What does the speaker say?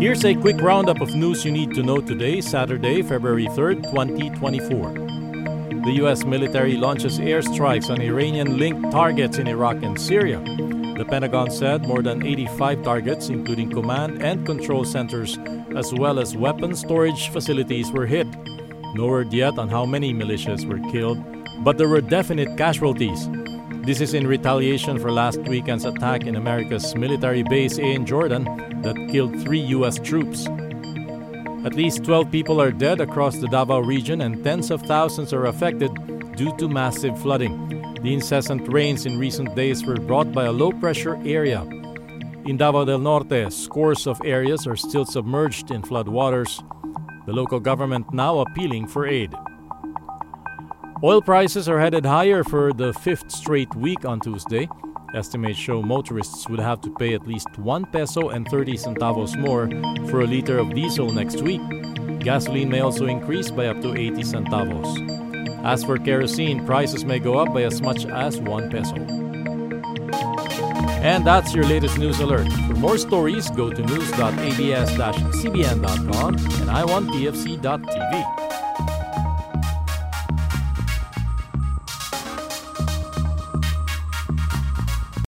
Here's a quick roundup of news you need to know today, Saturday, February 3rd, 2024. The U.S. military launches airstrikes on Iranian linked targets in Iraq and Syria. The Pentagon said more than 85 targets, including command and control centers, as well as weapon storage facilities, were hit. No word yet on how many militias were killed, but there were definite casualties. This is in retaliation for last weekend's attack in America's military base in Jordan that killed three U.S. troops. At least 12 people are dead across the Davao region and tens of thousands are affected due to massive flooding. The incessant rains in recent days were brought by a low pressure area. In Davao del Norte, scores of areas are still submerged in floodwaters. The local government now appealing for aid. Oil prices are headed higher for the fifth straight week on Tuesday. Estimates show motorists would have to pay at least 1 peso and 30 centavos more for a liter of diesel next week. Gasoline may also increase by up to 80 centavos. As for kerosene, prices may go up by as much as 1 peso. And that's your latest news alert. For more stories, go to news.abs-cbn.com and i1pfc.tv.